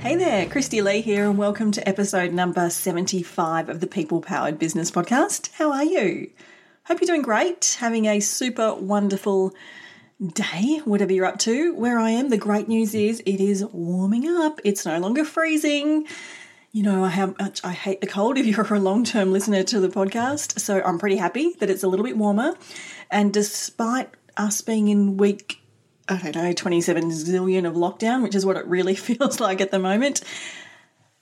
Hey there, Kristy-Lee here, and welcome to episode number 75 of the People Powered Business Podcast. How are you? Hope you're doing great, having a super wonderful day, whatever you're up to. Where I am, the great news is it is warming up, it's no longer freezing. You know, I have uh, I hate the cold if you're a long-term listener to the podcast, so I'm pretty happy that it's a little bit warmer. And despite us being in week I don't know, 27 zillion of lockdown, which is what it really feels like at the moment.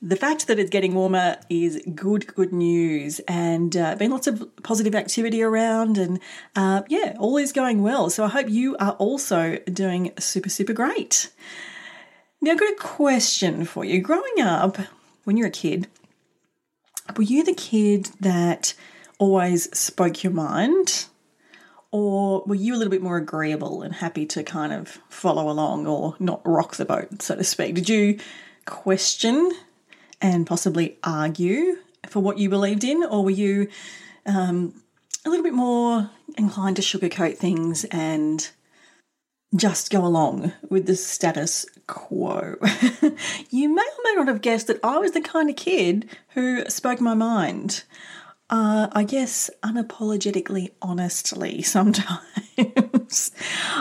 The fact that it's getting warmer is good, good news, and uh, been lots of positive activity around, and uh, yeah, all is going well. So I hope you are also doing super, super great. Now, I've got a question for you. Growing up, when you're a kid, were you the kid that always spoke your mind? Or were you a little bit more agreeable and happy to kind of follow along or not rock the boat, so to speak? Did you question and possibly argue for what you believed in, or were you um, a little bit more inclined to sugarcoat things and just go along with the status quo? you may or may not have guessed that I was the kind of kid who spoke my mind uh, I guess, unapologetically honestly sometimes.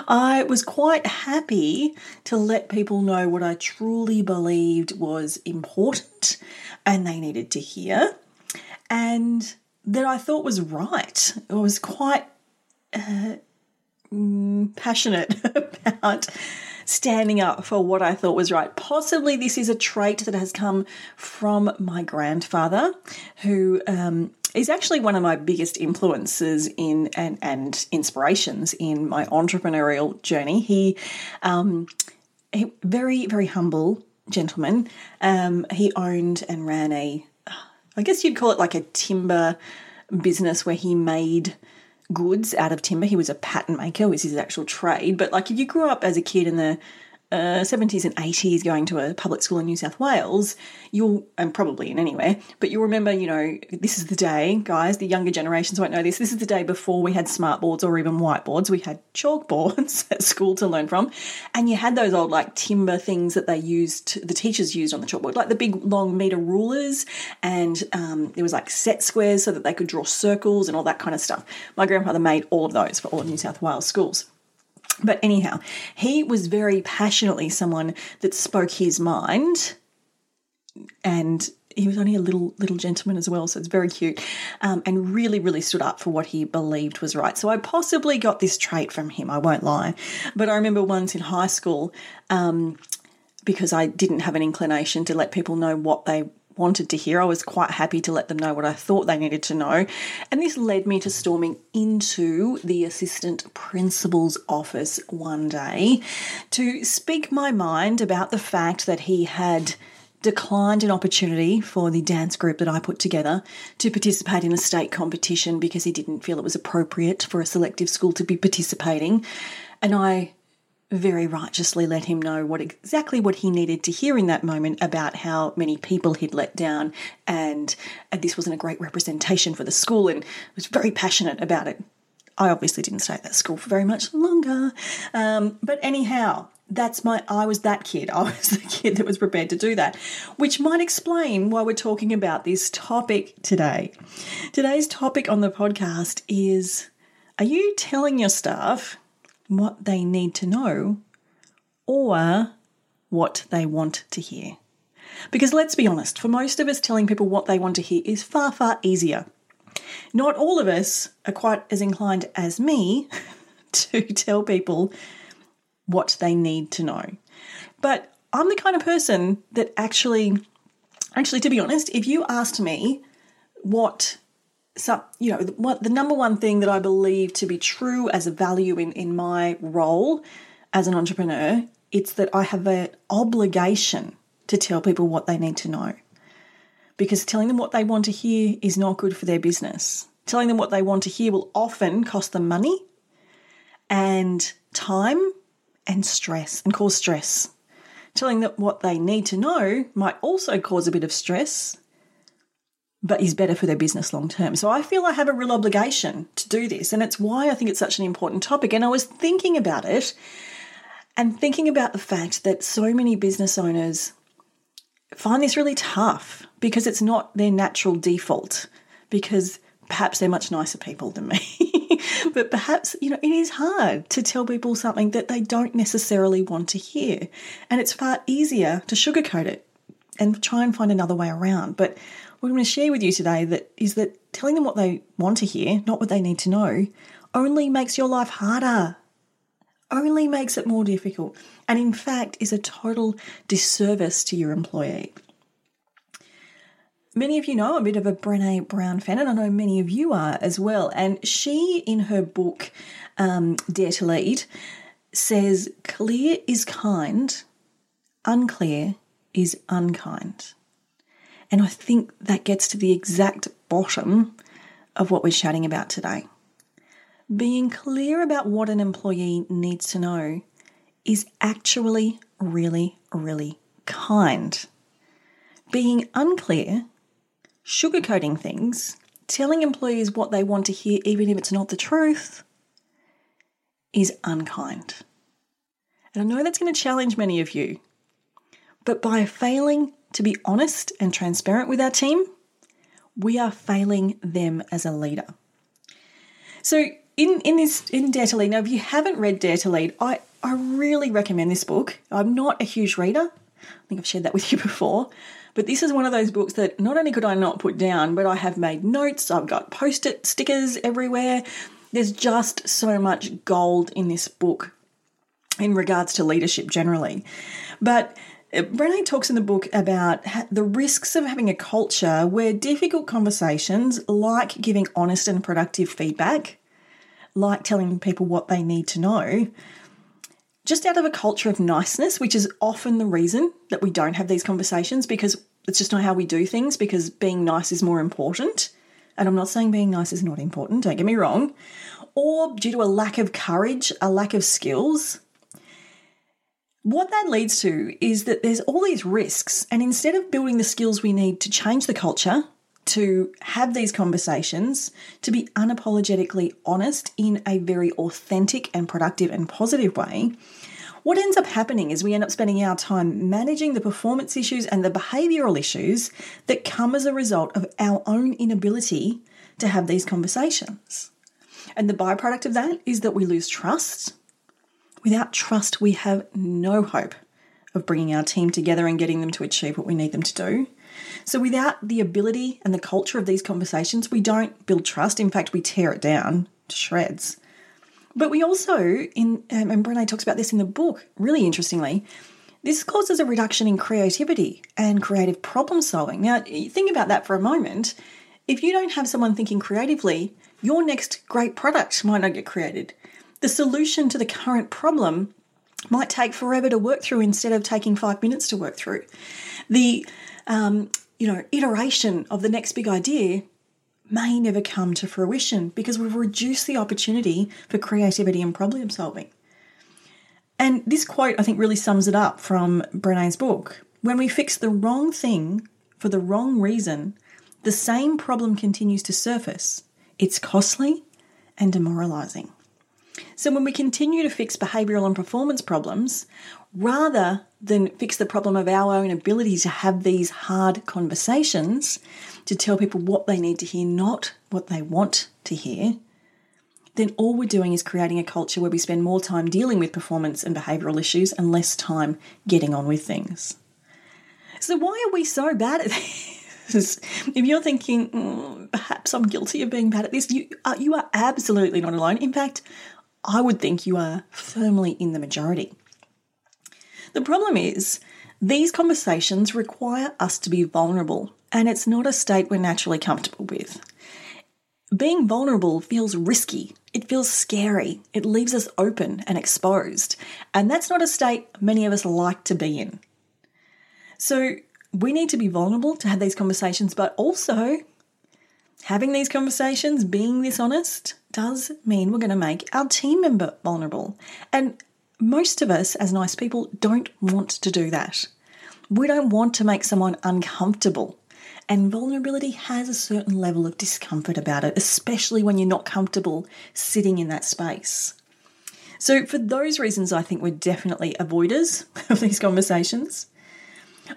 I was quite happy to let people know what I truly believed was important and they needed to hear, and that I thought was right. I was quite uh, mm, passionate about standing up for what I thought was right. Possibly this is a trait that has come from my grandfather, who um, is actually one of my biggest influences in and, and inspirations in my entrepreneurial journey. He, um, he very very humble gentleman. Um, he owned and ran a, I guess you'd call it like a timber business where he made goods out of timber. He was a pattern maker, was his actual trade. But like if you grew up as a kid in the uh, 70s and 80s going to a public school in New South Wales, you'll, and probably in anywhere, but you'll remember, you know, this is the day, guys, the younger generations won't know this. This is the day before we had smartboards or even whiteboards. We had chalkboards at school to learn from. And you had those old, like, timber things that they used, the teachers used on the chalkboard, like the big long meter rulers. And um, there was like set squares so that they could draw circles and all that kind of stuff. My grandfather made all of those for all of New South Wales schools. But anyhow, he was very passionately someone that spoke his mind and he was only a little little gentleman as well, so it's very cute, um, and really really stood up for what he believed was right. So I possibly got this trait from him. I won't lie, but I remember once in high school. Um, because I didn't have an inclination to let people know what they wanted to hear. I was quite happy to let them know what I thought they needed to know. And this led me to storming into the assistant principal's office one day to speak my mind about the fact that he had declined an opportunity for the dance group that I put together to participate in a state competition because he didn't feel it was appropriate for a selective school to be participating. And I very righteously let him know what exactly what he needed to hear in that moment about how many people he'd let down and, and this wasn't a great representation for the school and was very passionate about it. I obviously didn't stay at that school for very much longer. Um, but anyhow, that's my I was that kid. I was the kid that was prepared to do that, which might explain why we're talking about this topic today. Today's topic on the podcast is are you telling your staff what they need to know or what they want to hear. Because let's be honest, for most of us, telling people what they want to hear is far, far easier. Not all of us are quite as inclined as me to tell people what they need to know. But I'm the kind of person that actually, actually, to be honest, if you asked me what so you know what the number one thing that I believe to be true as a value in in my role as an entrepreneur it's that I have an obligation to tell people what they need to know. Because telling them what they want to hear is not good for their business. Telling them what they want to hear will often cost them money and time and stress and cause stress. Telling them what they need to know might also cause a bit of stress, but is better for their business long term. So I feel I have a real obligation to do this. And it's why I think it's such an important topic. And I was thinking about it and thinking about the fact that so many business owners find this really tough because it's not their natural default, because perhaps they're much nicer people than me. but perhaps, you know, it is hard to tell people something that they don't necessarily want to hear. And it's far easier to sugarcoat it and try and find another way around. But what I'm going to share with you today that is that telling them what they want to hear, not what they need to know, only makes your life harder only makes it more difficult and, in fact, is a total disservice to your employee. Many of you know a bit of a Brene Brown fan, and I know many of you are as well. And she, in her book um, Dare to Lead, says clear is kind, unclear is unkind. And I think that gets to the exact bottom of what we're chatting about today. Being clear about what an employee needs to know is actually really, really kind. Being unclear, sugarcoating things, telling employees what they want to hear, even if it's not the truth, is unkind. And I know that's going to challenge many of you, but by failing to be honest and transparent with our team, we are failing them as a leader. So, in in this in Dare to Lead. Now, if you haven't read Dare to Lead, I I really recommend this book. I'm not a huge reader. I think I've shared that with you before. But this is one of those books that not only could I not put down, but I have made notes. I've got post-it stickers everywhere. There's just so much gold in this book in regards to leadership generally. But Brene talks in the book about the risks of having a culture where difficult conversations, like giving honest and productive feedback, like telling people what they need to know, just out of a culture of niceness, which is often the reason that we don't have these conversations because it's just not how we do things, because being nice is more important. And I'm not saying being nice is not important, don't get me wrong. Or due to a lack of courage, a lack of skills. What that leads to is that there's all these risks, and instead of building the skills we need to change the culture, to have these conversations, to be unapologetically honest in a very authentic and productive and positive way, what ends up happening is we end up spending our time managing the performance issues and the behavioral issues that come as a result of our own inability to have these conversations. And the byproduct of that is that we lose trust. Without trust, we have no hope of bringing our team together and getting them to achieve what we need them to do. So, without the ability and the culture of these conversations, we don't build trust. In fact, we tear it down to shreds. But we also, in um, and Brene talks about this in the book, really interestingly, this causes a reduction in creativity and creative problem solving. Now, think about that for a moment. If you don't have someone thinking creatively, your next great product might not get created. The solution to the current problem might take forever to work through instead of taking five minutes to work through. The um, you know iteration of the next big idea may never come to fruition because we've reduced the opportunity for creativity and problem solving. And this quote, I think, really sums it up from Brene's book. When we fix the wrong thing for the wrong reason, the same problem continues to surface. It's costly and demoralizing. So, when we continue to fix behavioral and performance problems, rather than fix the problem of our own ability to have these hard conversations, to tell people what they need to hear, not what they want to hear, then all we're doing is creating a culture where we spend more time dealing with performance and behavioral issues and less time getting on with things. So, why are we so bad at this? if you're thinking, mm, perhaps I'm guilty of being bad at this, you are, you are absolutely not alone. In fact, I would think you are firmly in the majority. The problem is, these conversations require us to be vulnerable, and it's not a state we're naturally comfortable with. being vulnerable feels risky. It feels scary. It leaves us open and exposed. And that's not a state many of us like to be in. So we need to be vulnerable to have these conversations, but also having these conversations, being this honest, does mean we're going to make our team member vulnerable. And most of us, as nice people, don't want to do that. We don't want to make someone uncomfortable. And vulnerability has a certain level of discomfort about it, especially when you're not comfortable sitting in that space. So, for those reasons, I think we're definitely avoiders of these conversations.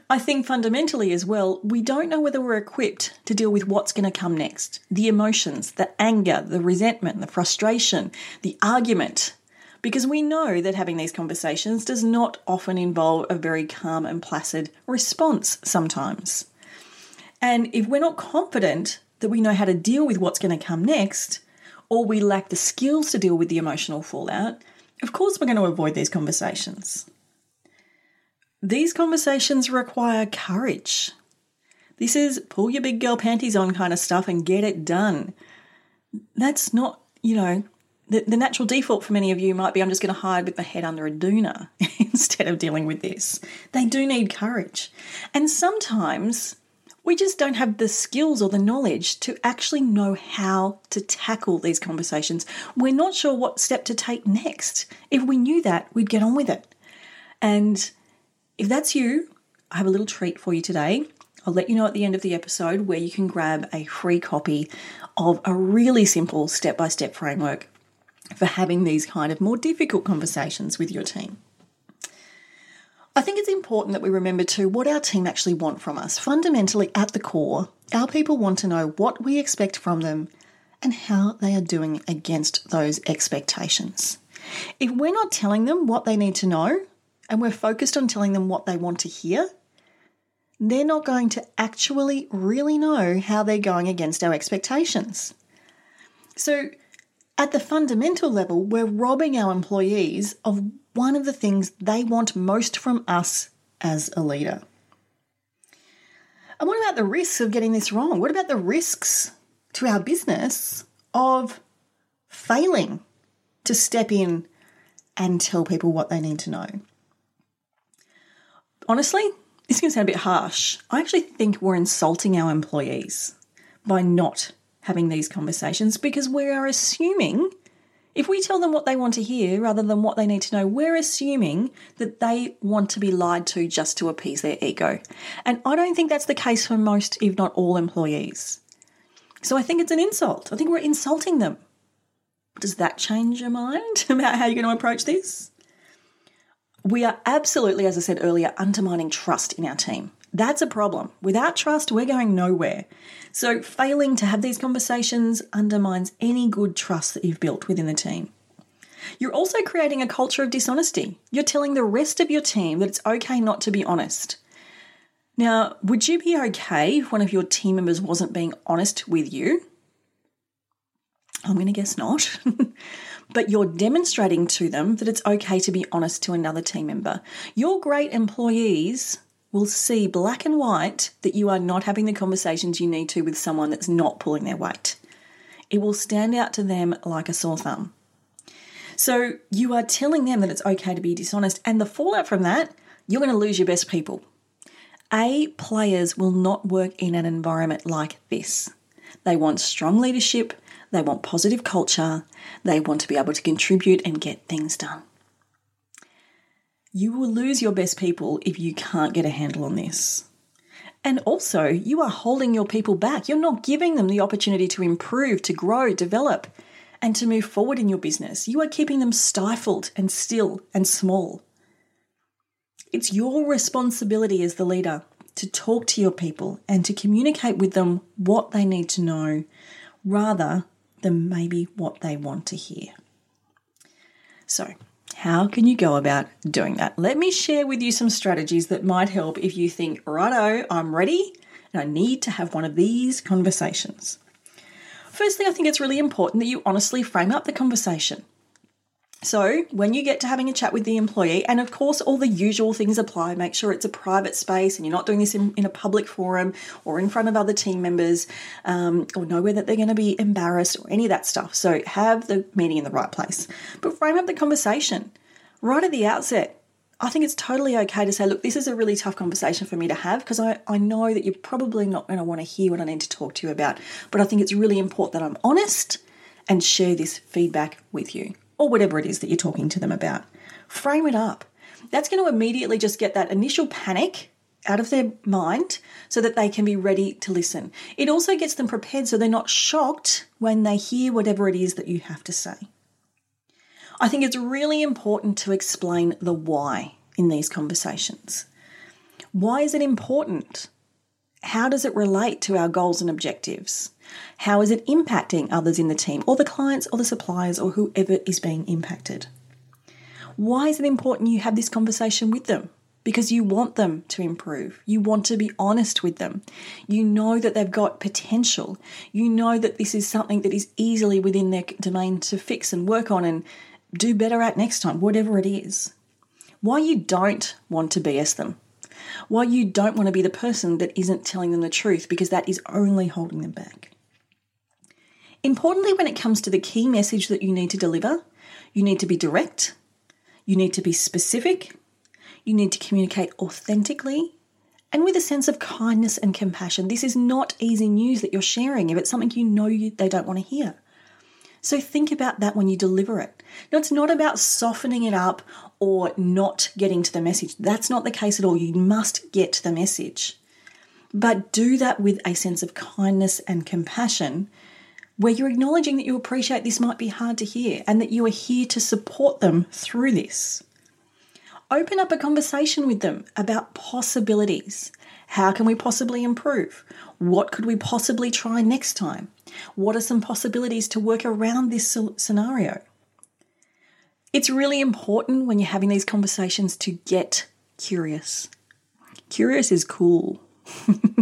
I think fundamentally as well, we don't know whether we're equipped to deal with what's going to come next the emotions, the anger, the resentment, the frustration, the argument. Because we know that having these conversations does not often involve a very calm and placid response sometimes. And if we're not confident that we know how to deal with what's going to come next, or we lack the skills to deal with the emotional fallout, of course we're going to avoid these conversations. These conversations require courage. This is pull your big girl panties on kind of stuff and get it done. That's not, you know, the, the natural default for many of you might be I'm just going to hide with my head under a doona instead of dealing with this. They do need courage. And sometimes we just don't have the skills or the knowledge to actually know how to tackle these conversations. We're not sure what step to take next. If we knew that, we'd get on with it. And if that's you, I have a little treat for you today. I'll let you know at the end of the episode where you can grab a free copy of a really simple step by step framework for having these kind of more difficult conversations with your team. I think it's important that we remember too what our team actually want from us. Fundamentally, at the core, our people want to know what we expect from them and how they are doing against those expectations. If we're not telling them what they need to know and we're focused on telling them what they want to hear, they're not going to actually really know how they're going against our expectations. So, at the fundamental level, we're robbing our employees of one of the things they want most from us as a leader. And what about the risks of getting this wrong? What about the risks to our business of failing to step in and tell people what they need to know? Honestly, this can sound a bit harsh. I actually think we're insulting our employees by not having these conversations because we are assuming if we tell them what they want to hear rather than what they need to know, we're assuming that they want to be lied to just to appease their ego. And I don't think that's the case for most, if not all, employees. So I think it's an insult. I think we're insulting them. Does that change your mind about how you're going to approach this? We are absolutely, as I said earlier, undermining trust in our team. That's a problem. Without trust, we're going nowhere. So, failing to have these conversations undermines any good trust that you've built within the team. You're also creating a culture of dishonesty. You're telling the rest of your team that it's okay not to be honest. Now, would you be okay if one of your team members wasn't being honest with you? I'm going to guess not. but you're demonstrating to them that it's okay to be honest to another team member. Your great employees will see black and white that you are not having the conversations you need to with someone that's not pulling their weight. It will stand out to them like a sore thumb. So you are telling them that it's okay to be dishonest, and the fallout from that, you're going to lose your best people. A players will not work in an environment like this. They want strong leadership, they want positive culture, they want to be able to contribute and get things done. You will lose your best people if you can't get a handle on this. And also, you are holding your people back. You're not giving them the opportunity to improve, to grow, develop, and to move forward in your business. You are keeping them stifled and still and small. It's your responsibility as the leader to talk to your people and to communicate with them what they need to know rather than maybe what they want to hear. So, how can you go about doing that? Let me share with you some strategies that might help if you think, righto, I'm ready and I need to have one of these conversations. Firstly, I think it's really important that you honestly frame up the conversation. So, when you get to having a chat with the employee, and of course, all the usual things apply, make sure it's a private space and you're not doing this in, in a public forum or in front of other team members um, or nowhere that they're going to be embarrassed or any of that stuff. So, have the meeting in the right place. But frame up the conversation right at the outset. I think it's totally okay to say, look, this is a really tough conversation for me to have because I, I know that you're probably not going to want to hear what I need to talk to you about. But I think it's really important that I'm honest and share this feedback with you or whatever it is that you're talking to them about. Frame it up. That's going to immediately just get that initial panic out of their mind so that they can be ready to listen. It also gets them prepared so they're not shocked when they hear whatever it is that you have to say. I think it's really important to explain the why in these conversations. Why is it important? How does it relate to our goals and objectives? How is it impacting others in the team, or the clients, or the suppliers, or whoever is being impacted? Why is it important you have this conversation with them? Because you want them to improve. You want to be honest with them. You know that they've got potential. You know that this is something that is easily within their domain to fix and work on and do better at next time, whatever it is. Why you don't want to BS them. Why you don't want to be the person that isn't telling them the truth because that is only holding them back. Importantly, when it comes to the key message that you need to deliver, you need to be direct, you need to be specific, you need to communicate authentically and with a sense of kindness and compassion. This is not easy news that you're sharing if it's something you know you, they don't want to hear. So think about that when you deliver it. Now, it's not about softening it up or not getting to the message. That's not the case at all. You must get to the message. But do that with a sense of kindness and compassion where you're acknowledging that you appreciate this might be hard to hear and that you are here to support them through this. Open up a conversation with them about possibilities. How can we possibly improve? What could we possibly try next time? What are some possibilities to work around this scenario? It's really important when you're having these conversations to get curious. Curious is cool.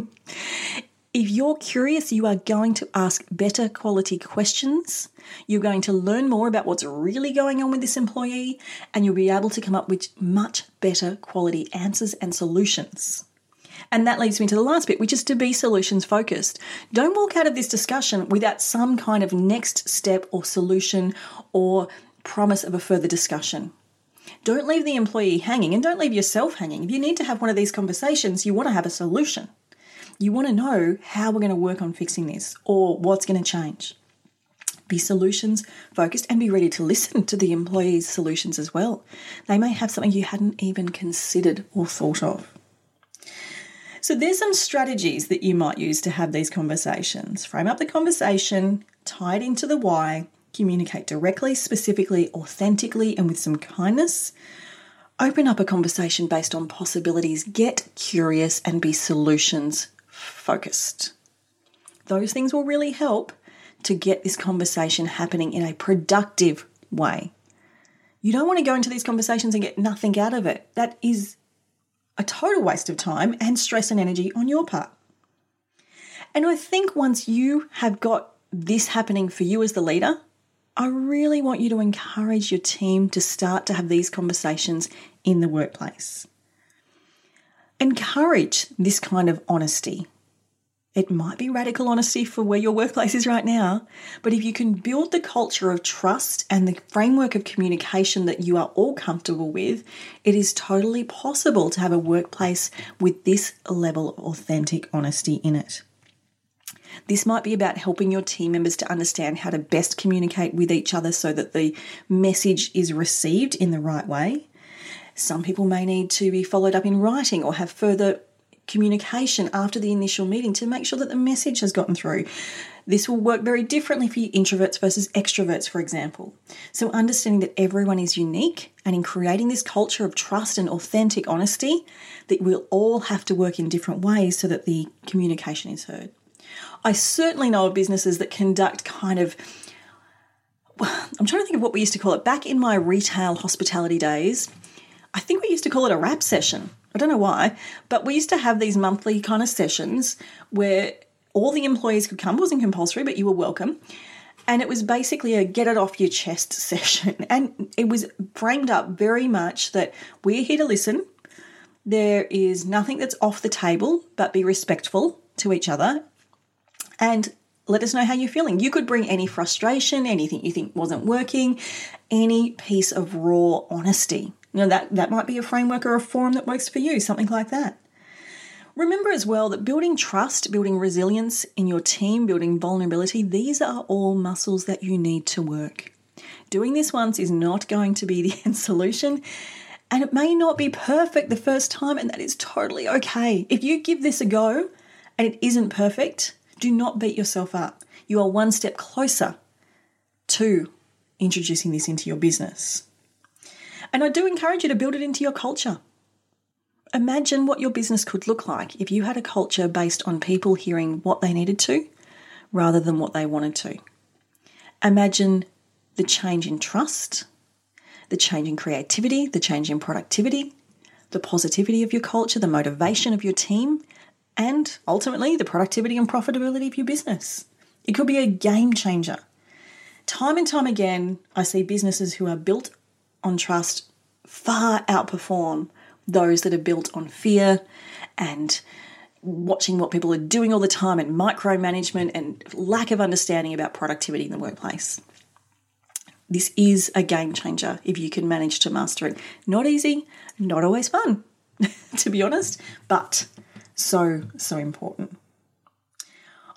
If you're curious, you are going to ask better quality questions. You're going to learn more about what's really going on with this employee, and you'll be able to come up with much better quality answers and solutions. And that leads me to the last bit, which is to be solutions focused. Don't walk out of this discussion without some kind of next step or solution or promise of a further discussion. Don't leave the employee hanging and don't leave yourself hanging. If you need to have one of these conversations, you want to have a solution. You want to know how we're going to work on fixing this or what's going to change. Be solutions focused and be ready to listen to the employees' solutions as well. They may have something you hadn't even considered or thought of. So, there's some strategies that you might use to have these conversations. Frame up the conversation, tie it into the why, communicate directly, specifically, authentically, and with some kindness. Open up a conversation based on possibilities, get curious, and be solutions focused. Those things will really help to get this conversation happening in a productive way. You don't want to go into these conversations and get nothing out of it. That is a total waste of time and stress and energy on your part. And I think once you have got this happening for you as the leader, I really want you to encourage your team to start to have these conversations in the workplace. Encourage this kind of honesty. It might be radical honesty for where your workplace is right now, but if you can build the culture of trust and the framework of communication that you are all comfortable with, it is totally possible to have a workplace with this level of authentic honesty in it. This might be about helping your team members to understand how to best communicate with each other so that the message is received in the right way. Some people may need to be followed up in writing or have further communication after the initial meeting to make sure that the message has gotten through. This will work very differently for you introverts versus extroverts, for example. So, understanding that everyone is unique and in creating this culture of trust and authentic honesty, that we'll all have to work in different ways so that the communication is heard. I certainly know of businesses that conduct kind of I'm trying to think of what we used to call it. Back in my retail hospitality days, I think we used to call it a rap session. I don't know why, but we used to have these monthly kind of sessions where all the employees could come. It wasn't compulsory, but you were welcome. And it was basically a get it off your chest session. And it was framed up very much that we're here to listen. There is nothing that's off the table, but be respectful to each other. And let us know how you're feeling. You could bring any frustration, anything you think wasn't working, any piece of raw honesty. You know, that, that might be a framework or a form that works for you, something like that. Remember as well that building trust, building resilience in your team, building vulnerability, these are all muscles that you need to work. Doing this once is not going to be the end solution, and it may not be perfect the first time, and that is totally okay. If you give this a go and it isn't perfect, do not beat yourself up. You are one step closer to introducing this into your business. And I do encourage you to build it into your culture. Imagine what your business could look like if you had a culture based on people hearing what they needed to rather than what they wanted to. Imagine the change in trust, the change in creativity, the change in productivity, the positivity of your culture, the motivation of your team, and ultimately the productivity and profitability of your business. It could be a game changer. Time and time again, I see businesses who are built on trust far outperform those that are built on fear and watching what people are doing all the time and micromanagement and lack of understanding about productivity in the workplace. This is a game changer if you can manage to master it. Not easy, not always fun, to be honest, but so, so important.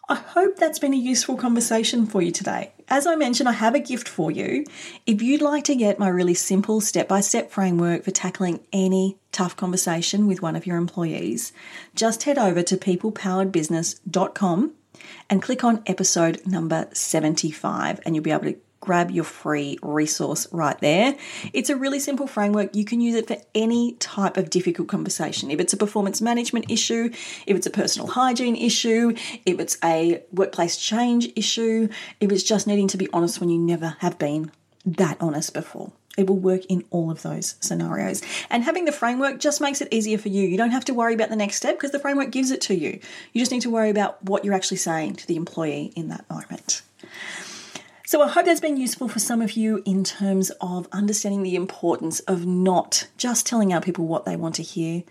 I hope that's been a useful conversation for you today. As I mentioned, I have a gift for you. If you'd like to get my really simple step by step framework for tackling any tough conversation with one of your employees, just head over to peoplepoweredbusiness.com and click on episode number 75, and you'll be able to grab your free resource right there. It's a really simple framework. You can use it for any type of difficult conversation. If it's a performance management issue, if it's a personal hygiene issue, if it's a workplace change issue, if it's just needing to be honest when you never have been that honest before. It will work in all of those scenarios. And having the framework just makes it easier for you. You don't have to worry about the next step because the framework gives it to you. You just need to worry about what you're actually saying to the employee in that moment. So I hope that's been useful for some of you in terms of understanding the importance of not just telling our people what they want to hear,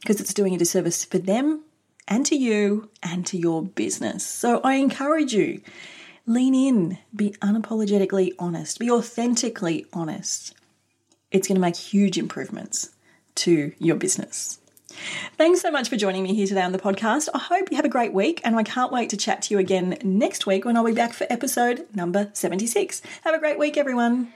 because it's doing a disservice for them and to you and to your business. So I encourage you lean in, be unapologetically honest, be authentically honest. It's going to make huge improvements to your business. Thanks so much for joining me here today on the podcast. I hope you have a great week, and I can't wait to chat to you again next week when I'll be back for episode number 76. Have a great week, everyone.